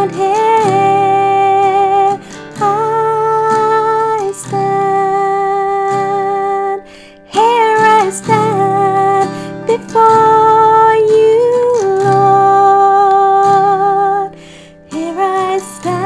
down here I stand, here I stand before you, Lord. Here I stand.